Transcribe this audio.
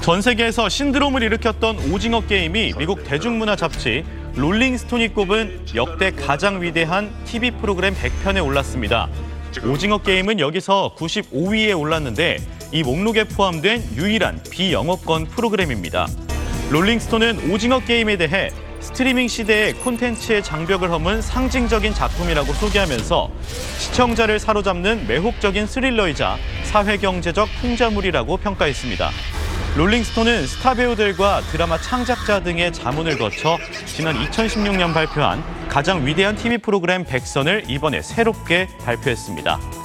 전 세계에서 신드롬을 일으켰던 오징어 게임이 미국 대중문화 잡지 롤링스톤이 꼽은 역대 가장 위대한 TV 프로그램 100편에 올랐습니다. 오징어 게임은 여기서 95위에 올랐는데 이 목록에 포함된 유일한 비영어권 프로그램입니다. 롤링스톤은 오징어 게임에 대해 스트리밍 시대의 콘텐츠의 장벽을 허문 상징적인 작품이라고 소개하면서 시청자를 사로잡는 매혹적인 스릴러이자 사회경제적 풍자물이라고 평가했습니다. 롤링스톤은 스타 배우들과 드라마 창작자 등의 자문을 거쳐 지난 2016년 발표한 가장 위대한 TV 프로그램 100선을 이번에 새롭게 발표했습니다.